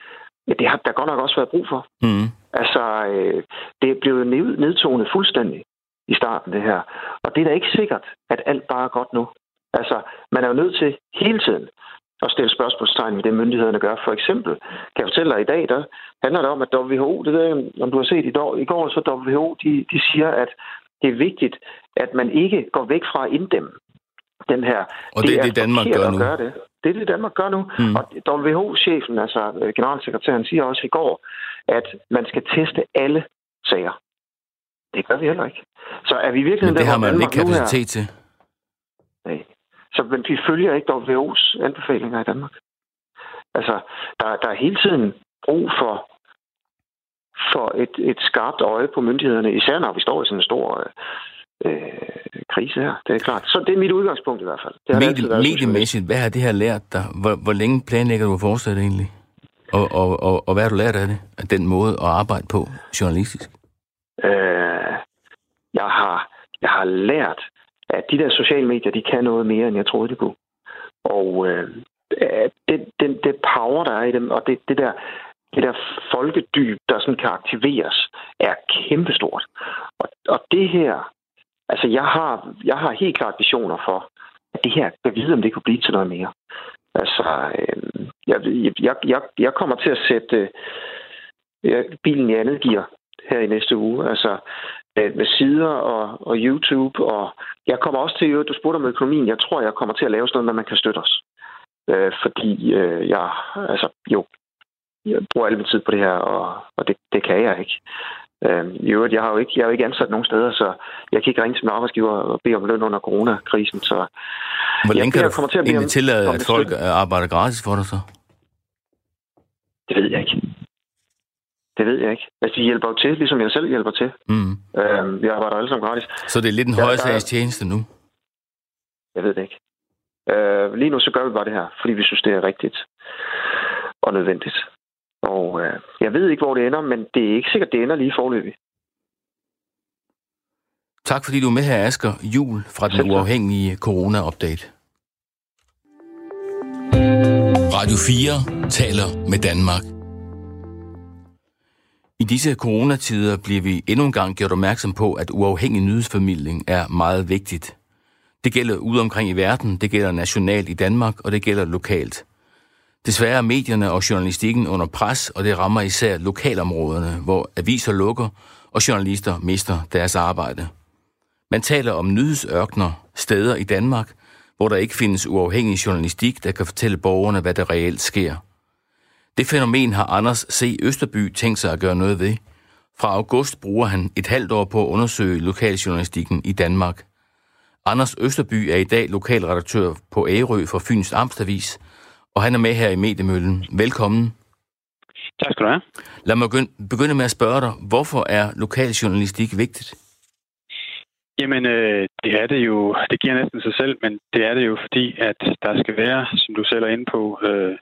Ja, det har der godt nok også været brug for. Mm. Altså, øh, det er blevet nedtonet fuldstændig i starten, det her. Og det er da ikke sikkert, at alt bare er godt nu. Altså, man er jo nødt til hele tiden at stille spørgsmålstegn ved det, myndighederne gør. For eksempel, kan jeg fortælle dig, i dag, der handler det om, at WHO, det ved jeg, om du har set i, dag, i går, så WHO, de, de siger, at det er vigtigt, at man ikke går væk fra at inddæmme den her. Og det, det er det, Danmark gør nu. Gøre det. Det er det, Danmark gør nu. Mm. Og WHO-chefen, altså øh, generalsekretæren, siger også i går, at man skal teste alle sager. Det gør vi heller ikke. Så er vi virkelig Men det har man ikke kapacitet til. Nej. Så men vi følger ikke WHO's anbefalinger i Danmark. Altså, der, der er hele tiden brug for, for et, et skarpt øje på myndighederne, især når vi står i sådan en stor øh, krise her. Det er klart. Så det er mit udgangspunkt i hvert fald. Det Medie, mediemæssigt, hvad har det her lært dig? Hvor, hvor længe planlægger du at fortsætte egentlig? Og, og, og, og hvad har du lært af det? Af den måde at arbejde på journalistisk? Øh, jeg, har, jeg har lært, at de der sociale medier, de kan noget mere, end jeg troede, de kunne. Og øh, det, det, det power, der er i dem, og det, det der det der folkedyb, der sådan kan aktiveres, er kæmpestort. Og, og det her, altså jeg har, jeg har helt klart visioner for, at det her, jeg vide, om det kunne blive til noget mere. Altså, øh, jeg, jeg, jeg, jeg kommer til at sætte øh, bilen i andet gear her i næste uge. Altså, øh, med sider og, og YouTube. Og jeg kommer også til, du spurgte om økonomien, jeg tror, jeg kommer til at lave sådan noget, når man kan støtte os. Øh, fordi øh, jeg, altså, jo, jeg bruger al min tid på det her, og, og det, det kan jeg ikke. Øh, I øvrigt, jeg har jo ikke, jeg har jo ikke ansat nogen steder, så jeg kan ikke ringe til min arbejdsgiver og bede om løn under coronakrisen. Så Hvor længe kan du til at egentlig tillade, at folk arbejder gratis for dig så? Det ved jeg ikke. Det ved jeg ikke. Altså, de hjælper jo til, ligesom jeg selv hjælper til. Mm. Øhm, vi arbejder alle sammen gratis. Så det er lidt en højere tjeneste nu? Jeg ved det ikke. Øh, lige nu så gør vi bare det her, fordi vi synes, det er rigtigt og nødvendigt. Og øh, jeg ved ikke, hvor det ender, men det er ikke sikkert, det ender lige forløbig. Tak fordi du er med her, Asger Jul fra den uafhængige corona-update. Radio 4 taler med Danmark. I disse coronatider bliver vi endnu en gang gjort opmærksom på, at uafhængig nyhedsformidling er meget vigtigt. Det gælder ude omkring i verden, det gælder nationalt i Danmark, og det gælder lokalt. Desværre er medierne og journalistikken under pres, og det rammer især lokalområderne, hvor aviser lukker, og journalister mister deres arbejde. Man taler om nyhedsørkner, steder i Danmark, hvor der ikke findes uafhængig journalistik, der kan fortælle borgerne, hvad der reelt sker. Det fænomen har Anders C. Østerby tænkt sig at gøre noget ved. Fra august bruger han et halvt år på at undersøge lokaljournalistikken i Danmark. Anders Østerby er i dag lokalredaktør på Ærø for Fyns Amstavis, og han er med her i Mediemøllen. Velkommen. Tak skal du have. Lad mig begynde med at spørge dig, hvorfor er lokaljournalistik vigtigt? Jamen, øh, det er det jo, det giver næsten sig selv, men det er det jo, fordi at der skal være, som du selv er inde på, øh,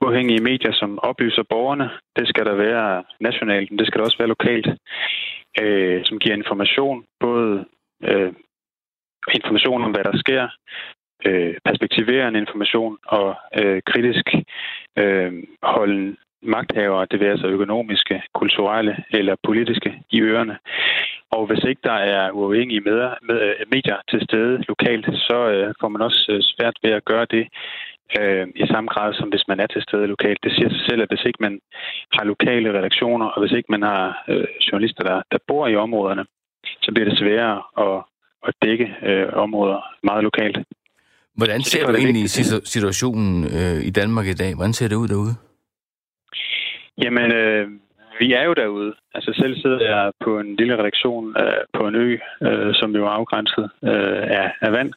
uafhængige medier, som oplyser borgerne. Det skal der være nationalt, men det skal der også være lokalt, øh, som giver information, både øh, information om, hvad der sker, øh, perspektiverende information og øh, kritisk øh, holden magthavere, det vil altså økonomiske, kulturelle eller politiske, i ørerne. Og hvis ikke der er uafhængige med, med, øh, medier til stede lokalt, så øh, får man også øh, svært ved at gøre det øh, i samme grad, som hvis man er til stede lokalt. Det siger sig selv, at hvis ikke man har lokale redaktioner, og hvis ikke man har øh, journalister, der, der bor i områderne, så bliver det sværere at, at dække øh, områder meget lokalt. Hvordan ser du egentlig situationen øh, i Danmark i dag? Hvordan ser det ud derude? Jamen, øh, vi er jo derude. Altså selv sidder jeg på en lille redaktion øh, på en ø, øh, som jo er afgrænset øh, af, af vand,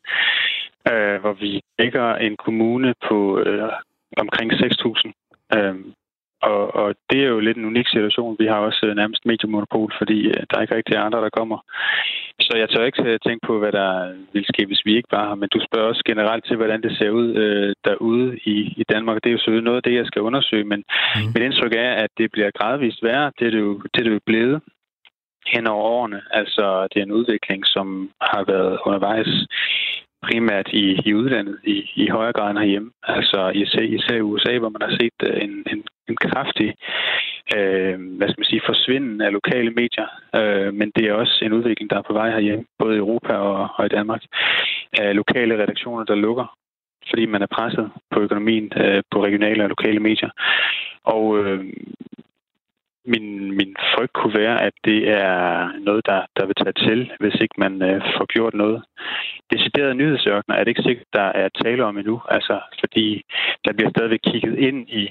øh, hvor vi dækker en kommune på øh, omkring 6.000. Øh, og, og det er jo lidt en unik situation. Vi har også øh, nærmest mediemonopol, fordi øh, der er ikke rigtig andre, der kommer. Så jeg tør ikke tænke på, hvad der vil ske, hvis vi ikke var her. Men du spørger også generelt til, hvordan det ser ud øh, derude i, i Danmark. Det er jo så noget af det, jeg skal undersøge. Men mm. mit indtryk er, at det bliver gradvist værre. Det er det jo, det er det jo blevet hen over årene. Altså, det er en udvikling, som har været undervejs primært i, i udlandet i, i højere grad end herhjemme. Altså især, især i USA, hvor man har set øh, en, en, en kraftig øh, hvad skal man sige, forsvinden af lokale medier. Øh, men det er også en udvikling, der er på vej herhjemme, både i Europa og, og i Danmark. Af lokale redaktioner, der lukker, fordi man er presset på økonomien øh, på regionale og lokale medier. Og øh, min, min frygt kunne være, at det er noget, der, der vil tage til, hvis ikke man øh, får gjort noget. Deciderede nyhedsørkner er det ikke sikkert, der er tale om endnu, altså, fordi der bliver stadigvæk kigget ind i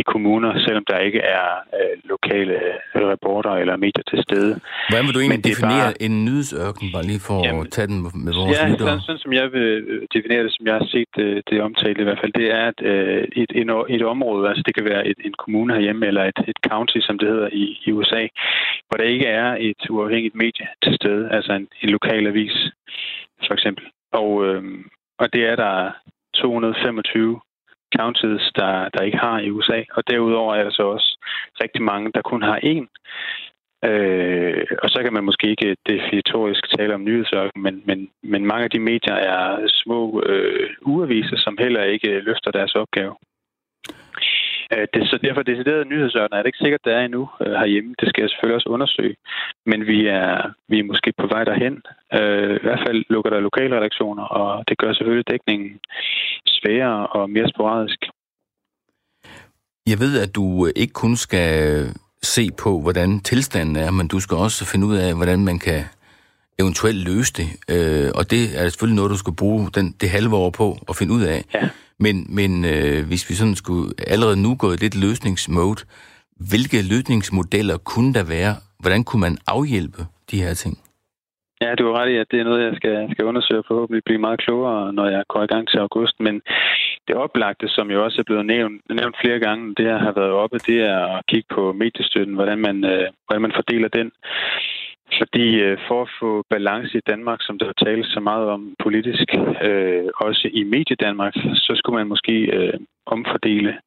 i kommuner, selvom der ikke er øh, lokale øh, reporter eller medier til stede. Hvordan vil du egentlig definere bare... en nyhedsørken, bare lige for jamen, at tage den med vores ja, lyttere? Sådan, sådan som jeg vil øh, definere det, som jeg har set det, øh, det omtalt i hvert fald, det er, at øh, et, et, et område, altså det kan være et, en kommune herhjemme, eller et, et county, som det hedder i, i USA, hvor der ikke er et uafhængigt medie til stede, altså en, en lokal avis, for eksempel. Og, øh, og det er der 225 counties, der, der ikke har i USA. Og derudover er der så også rigtig mange, der kun har én. Øh, og så kan man måske ikke definitorisk tale om nyhedsørken, men, men, men mange af de medier er små øh, uaviser, som heller ikke løfter deres opgave. Øh, det, så derfor decideret nyhedsørner er det ikke sikkert, der er endnu øh, herhjemme. Det skal jeg selvfølgelig også undersøge. Men vi er, vi er måske på vej derhen. Øh, I hvert fald lukker der lokale redaktioner, og det gør selvfølgelig dækningen sværere og mere sporadisk. Jeg ved, at du ikke kun skal se på, hvordan tilstanden er, men du skal også finde ud af, hvordan man kan eventuelt løse det. Øh, og det er selvfølgelig noget, du skal bruge den, det halve år på at finde ud af. Ja. Men, men øh, hvis vi sådan skulle allerede nu gå i lidt løsningsmode, hvilke løsningsmodeller kunne der være? Hvordan kunne man afhjælpe de her ting? Ja, du har ret i, at det er noget, jeg skal, skal undersøge og forhåbentlig blive meget klogere, når jeg går i gang til august. Men det oplagte, som jo også er blevet nævnt, nævnt flere gange, det har været oppe, det er at kigge på mediestøtten, hvordan man, øh, hvordan man fordeler den. Fordi øh, for at få balance i Danmark, som der tales så meget om politisk, øh, også i Mediedanmark, så skulle man måske øh, omfordele,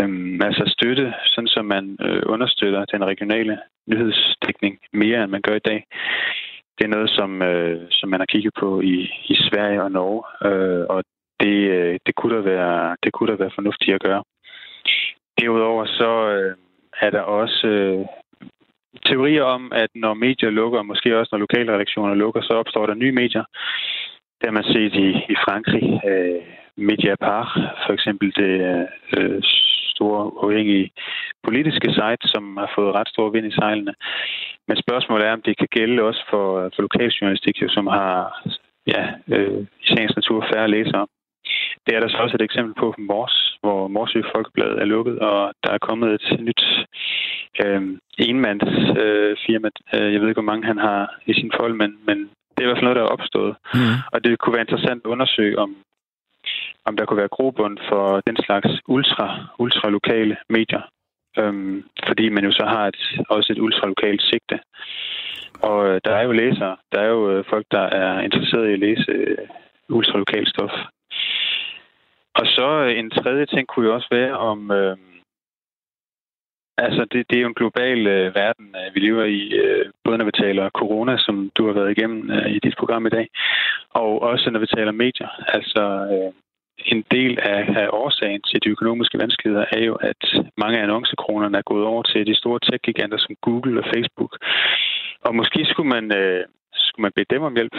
øh, altså støtte, sådan som man øh, understøtter den regionale nyhedsdækning mere, end man gør i dag. Det er noget, som, øh, som man har kigget på i, i Sverige og Norge, øh, og det, øh, det, kunne der være, det kunne der være fornuftigt at gøre. Derudover så øh, er der også øh, teorier om, at når medier lukker, og måske også når lokale redaktioner lukker, så opstår der nye medier. Det har man set i, i Frankrig. Øh, Mediapart, for eksempel det øh, store uafhængige politiske site, som har fået ret stor vind i sejlene. Men spørgsmålet er, om det kan gælde også for, for lokaljournalistik, som har ja, øh, i sagens natur færre læsere. Det er der så også et eksempel på Mors, hvor Morsø Folkeblad er lukket, og der er kommet et nyt øh, enmands øh, firma. Jeg ved ikke, hvor mange han har i sin fold, men, men det er i hvert fald noget, der er opstået. Mm. Og det kunne være interessant at undersøge, om, om der kunne være grobund for den slags ultra, ultra lokale medier. Øhm, fordi man jo så har et, også et ultralokalt sigte. Og øh, der er jo læsere, der er jo øh, folk, der er interesseret i at læse øh, ultralokalt stof. Og så øh, en tredje ting kunne jo også være om... Øh, altså, det, det er jo en global øh, verden, øh, vi lever i, øh, både når vi taler corona, som du har været igennem øh, i dit program i dag, og også når vi taler medier. Altså, øh, en del af, af årsagen til de økonomiske vanskeligheder er jo, at mange af annoncekronerne er gået over til de store tech-giganter som Google og Facebook. Og måske skulle man, øh, skulle man bede dem om hjælp.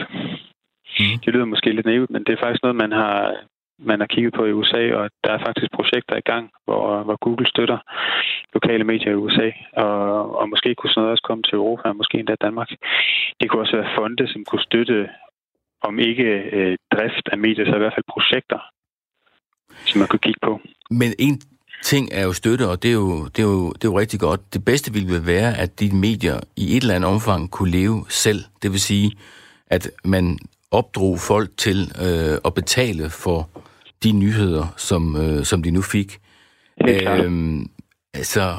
Mm. Det lyder måske lidt naivt, men det er faktisk noget, man har, man har kigget på i USA, og der er faktisk projekter i gang, hvor, hvor Google støtter lokale medier i USA, og, og måske kunne sådan noget også komme til Europa, og måske endda Danmark. Det kunne også være fonde, som kunne støtte, om ikke øh, drift af medier, så i hvert fald projekter, som man kunne kigge på. Men en ting er jo støtte, og det er jo, det er jo, det er jo rigtig godt. Det bedste ville være, at de medier i et eller andet omfang kunne leve selv. Det vil sige, at man opdrog folk til øh, at betale for de nyheder, som, øh, som de nu fik. Øhm, altså,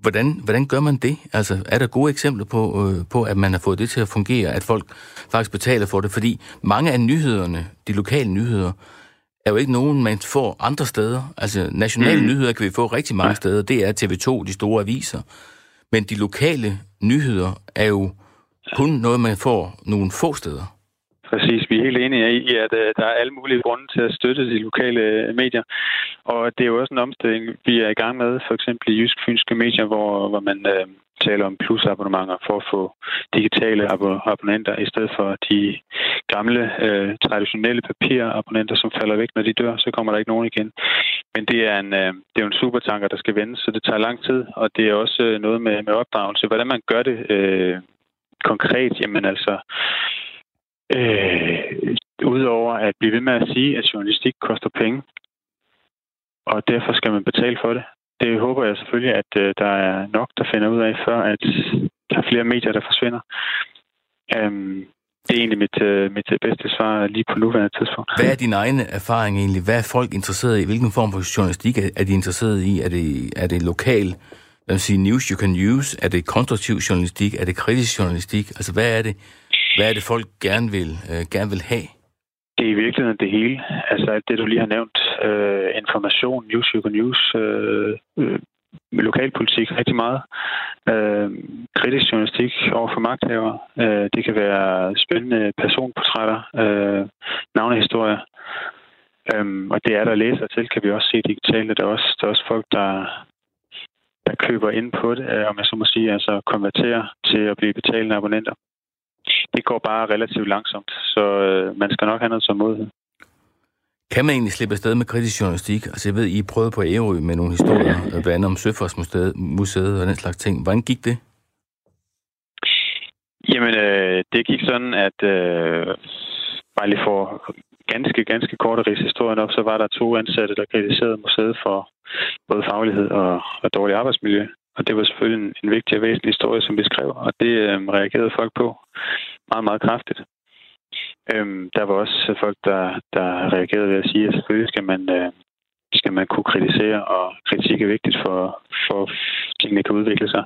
hvordan, hvordan gør man det? Altså, er der gode eksempler på, øh, på, at man har fået det til at fungere, at folk faktisk betaler for det? Fordi mange af nyhederne, de lokale nyheder, er jo ikke nogen, man får andre steder. Altså, nationale mm. nyheder kan vi få rigtig mange steder. Det er TV2, de store aviser. Men de lokale nyheder er jo kun noget, man får nogle få steder. Præcis, vi er helt enige i, at øh, der er alle mulige grunde til at støtte de lokale øh, medier. Og det er jo også en omstilling, vi er i gang med, for eksempel i jysk-fynske medier, hvor, hvor man øh, taler om plusabonnementer for at få digitale ab- abonnenter, i stedet for de gamle, øh, traditionelle papirabonnenter, som falder væk, når de dør, så kommer der ikke nogen igen. Men det er en, øh, det er en supertanker, der skal vendes, så det tager lang tid, og det er også øh, noget med, med opdragelse. Hvordan man gør det øh, konkret, jamen altså Øh, Udover at blive ved med at sige, at journalistik koster penge, og derfor skal man betale for det. Det håber jeg selvfølgelig, at øh, der er nok, der finder ud af, før at der er flere medier, der forsvinder. Øhm, det er egentlig mit, øh, mit bedste svar lige på nuværende tidspunkt. Hvad er din egen erfaring egentlig? Hvad er folk interesseret i? Hvilken form for journalistik er de interesseret i? Er det, er det lokal hvad sige, news you can use? Er det konstruktiv journalistik? Er det kritisk journalistik? Altså, hvad er det, hvad er det folk gerne vil, øh, gerne vil have? Det er i virkeligheden det hele. Altså det, du lige har nævnt. Øh, information, news, you can use, øh, øh, lokalpolitik rigtig meget. Øh, kritisk journalistik over for magthaver. Øh, det kan være spændende personportrætter, øh, navnehistorier. Øhm, og det er der læser til, kan vi også se digitalt. Der er også, der er også folk, der, der køber ind på det, øh, om jeg så må sige, altså konverterer til at blive betalende abonnenter det går bare relativt langsomt, så øh, man skal nok have noget tålmodighed. Kan man egentlig slippe afsted med kritisk journalistik? Altså jeg ved, I prøvede på Ærø med nogle historier, blandt andet om Søfartsmuseet og den slags ting. Hvordan gik det? Jamen, øh, det gik sådan, at øh, bare lige for ganske, ganske kort at historien op, så var der to ansatte, der kritiserede museet for både faglighed og, og dårlig arbejdsmiljø. Og det var selvfølgelig en, en vigtig og væsentlig historie, som vi skrev, og det øhm, reagerede folk på meget, meget kraftigt. Øhm, der var også folk, der, der reagerede ved at sige, at selvfølgelig skal man, øh, skal man kunne kritisere, og kritik er vigtigt for, for tingene kan udvikle sig.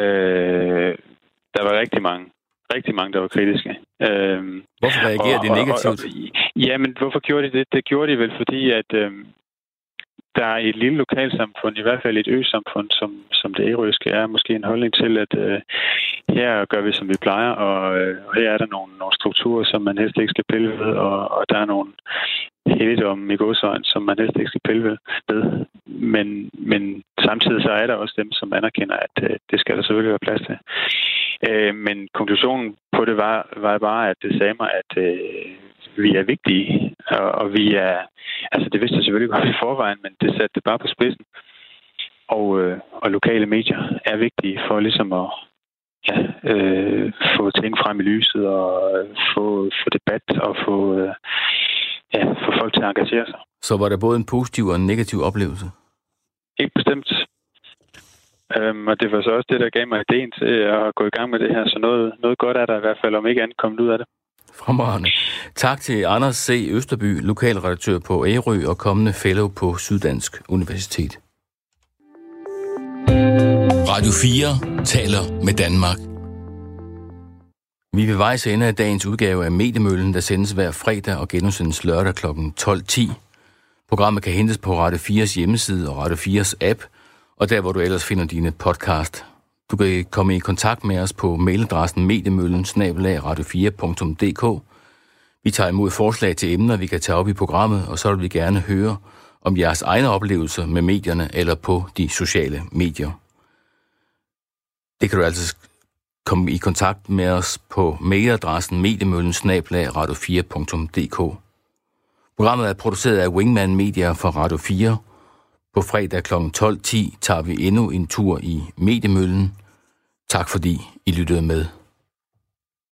Øh, der var rigtig mange, rigtig mange, der var kritiske. Øhm, hvorfor reagerede de negativt? Og, og, ja, men hvorfor gjorde de det? Det gjorde de vel, fordi at øhm, der er et lille lokalsamfund, i hvert fald et øsamfund, som, som det ærøske er, måske en holdning til, at øh, her gør vi, som vi plejer, og, øh, og her er der nogle, nogle strukturer, som man helst ikke skal pille ved, og, og der er nogle heldigdomme i godsøjen, som man helst ikke skal pille ved. Men, men samtidig så er der også dem, som anerkender, at øh, det skal der selvfølgelig være plads til. Øh, men konklusionen på det var, var bare, at det sagde mig, at øh, vi er vigtige, og, og vi er... Altså, det vidste jeg selvfølgelig godt i forvejen, men det satte det bare på spidsen. Og, øh, og lokale medier er vigtige for ligesom at ja, øh, få ting frem i lyset og få, få debat og få, øh, ja, få folk til at engagere sig. Så var der både en positiv og en negativ oplevelse? Ikke bestemt. Øhm, og det var så også det, der gav mig ideen til at gå i gang med det her. Så noget, noget godt er der i hvert fald, om ikke andet kommet ud af det. Fremragende. Tak til Anders C. Østerby, lokalredaktør på Ærø og kommende fellow på Syddansk Universitet. Radio 4 taler med Danmark. Vi vil vejse ende af dagens udgave af Mediemøllen, der sendes hver fredag og genudsendes lørdag kl. 12.10. Programmet kan hentes på Radio 4's hjemmeside og Radio 4's app, og der hvor du ellers finder dine podcast. Du kan komme i kontakt med os på mailadressen mediemøllen radio4.dk. Vi tager imod forslag til emner, vi kan tage op i programmet, og så vil vi gerne høre om jeres egne oplevelser med medierne eller på de sociale medier. Det kan du altså komme i kontakt med os på mailadressen mediemøllen 4dk Programmet er produceret af Wingman Media for Radio 4. På fredag kl. 12.10 tager vi endnu en tur i Mediemøllen. Tak fordi I lyttede med.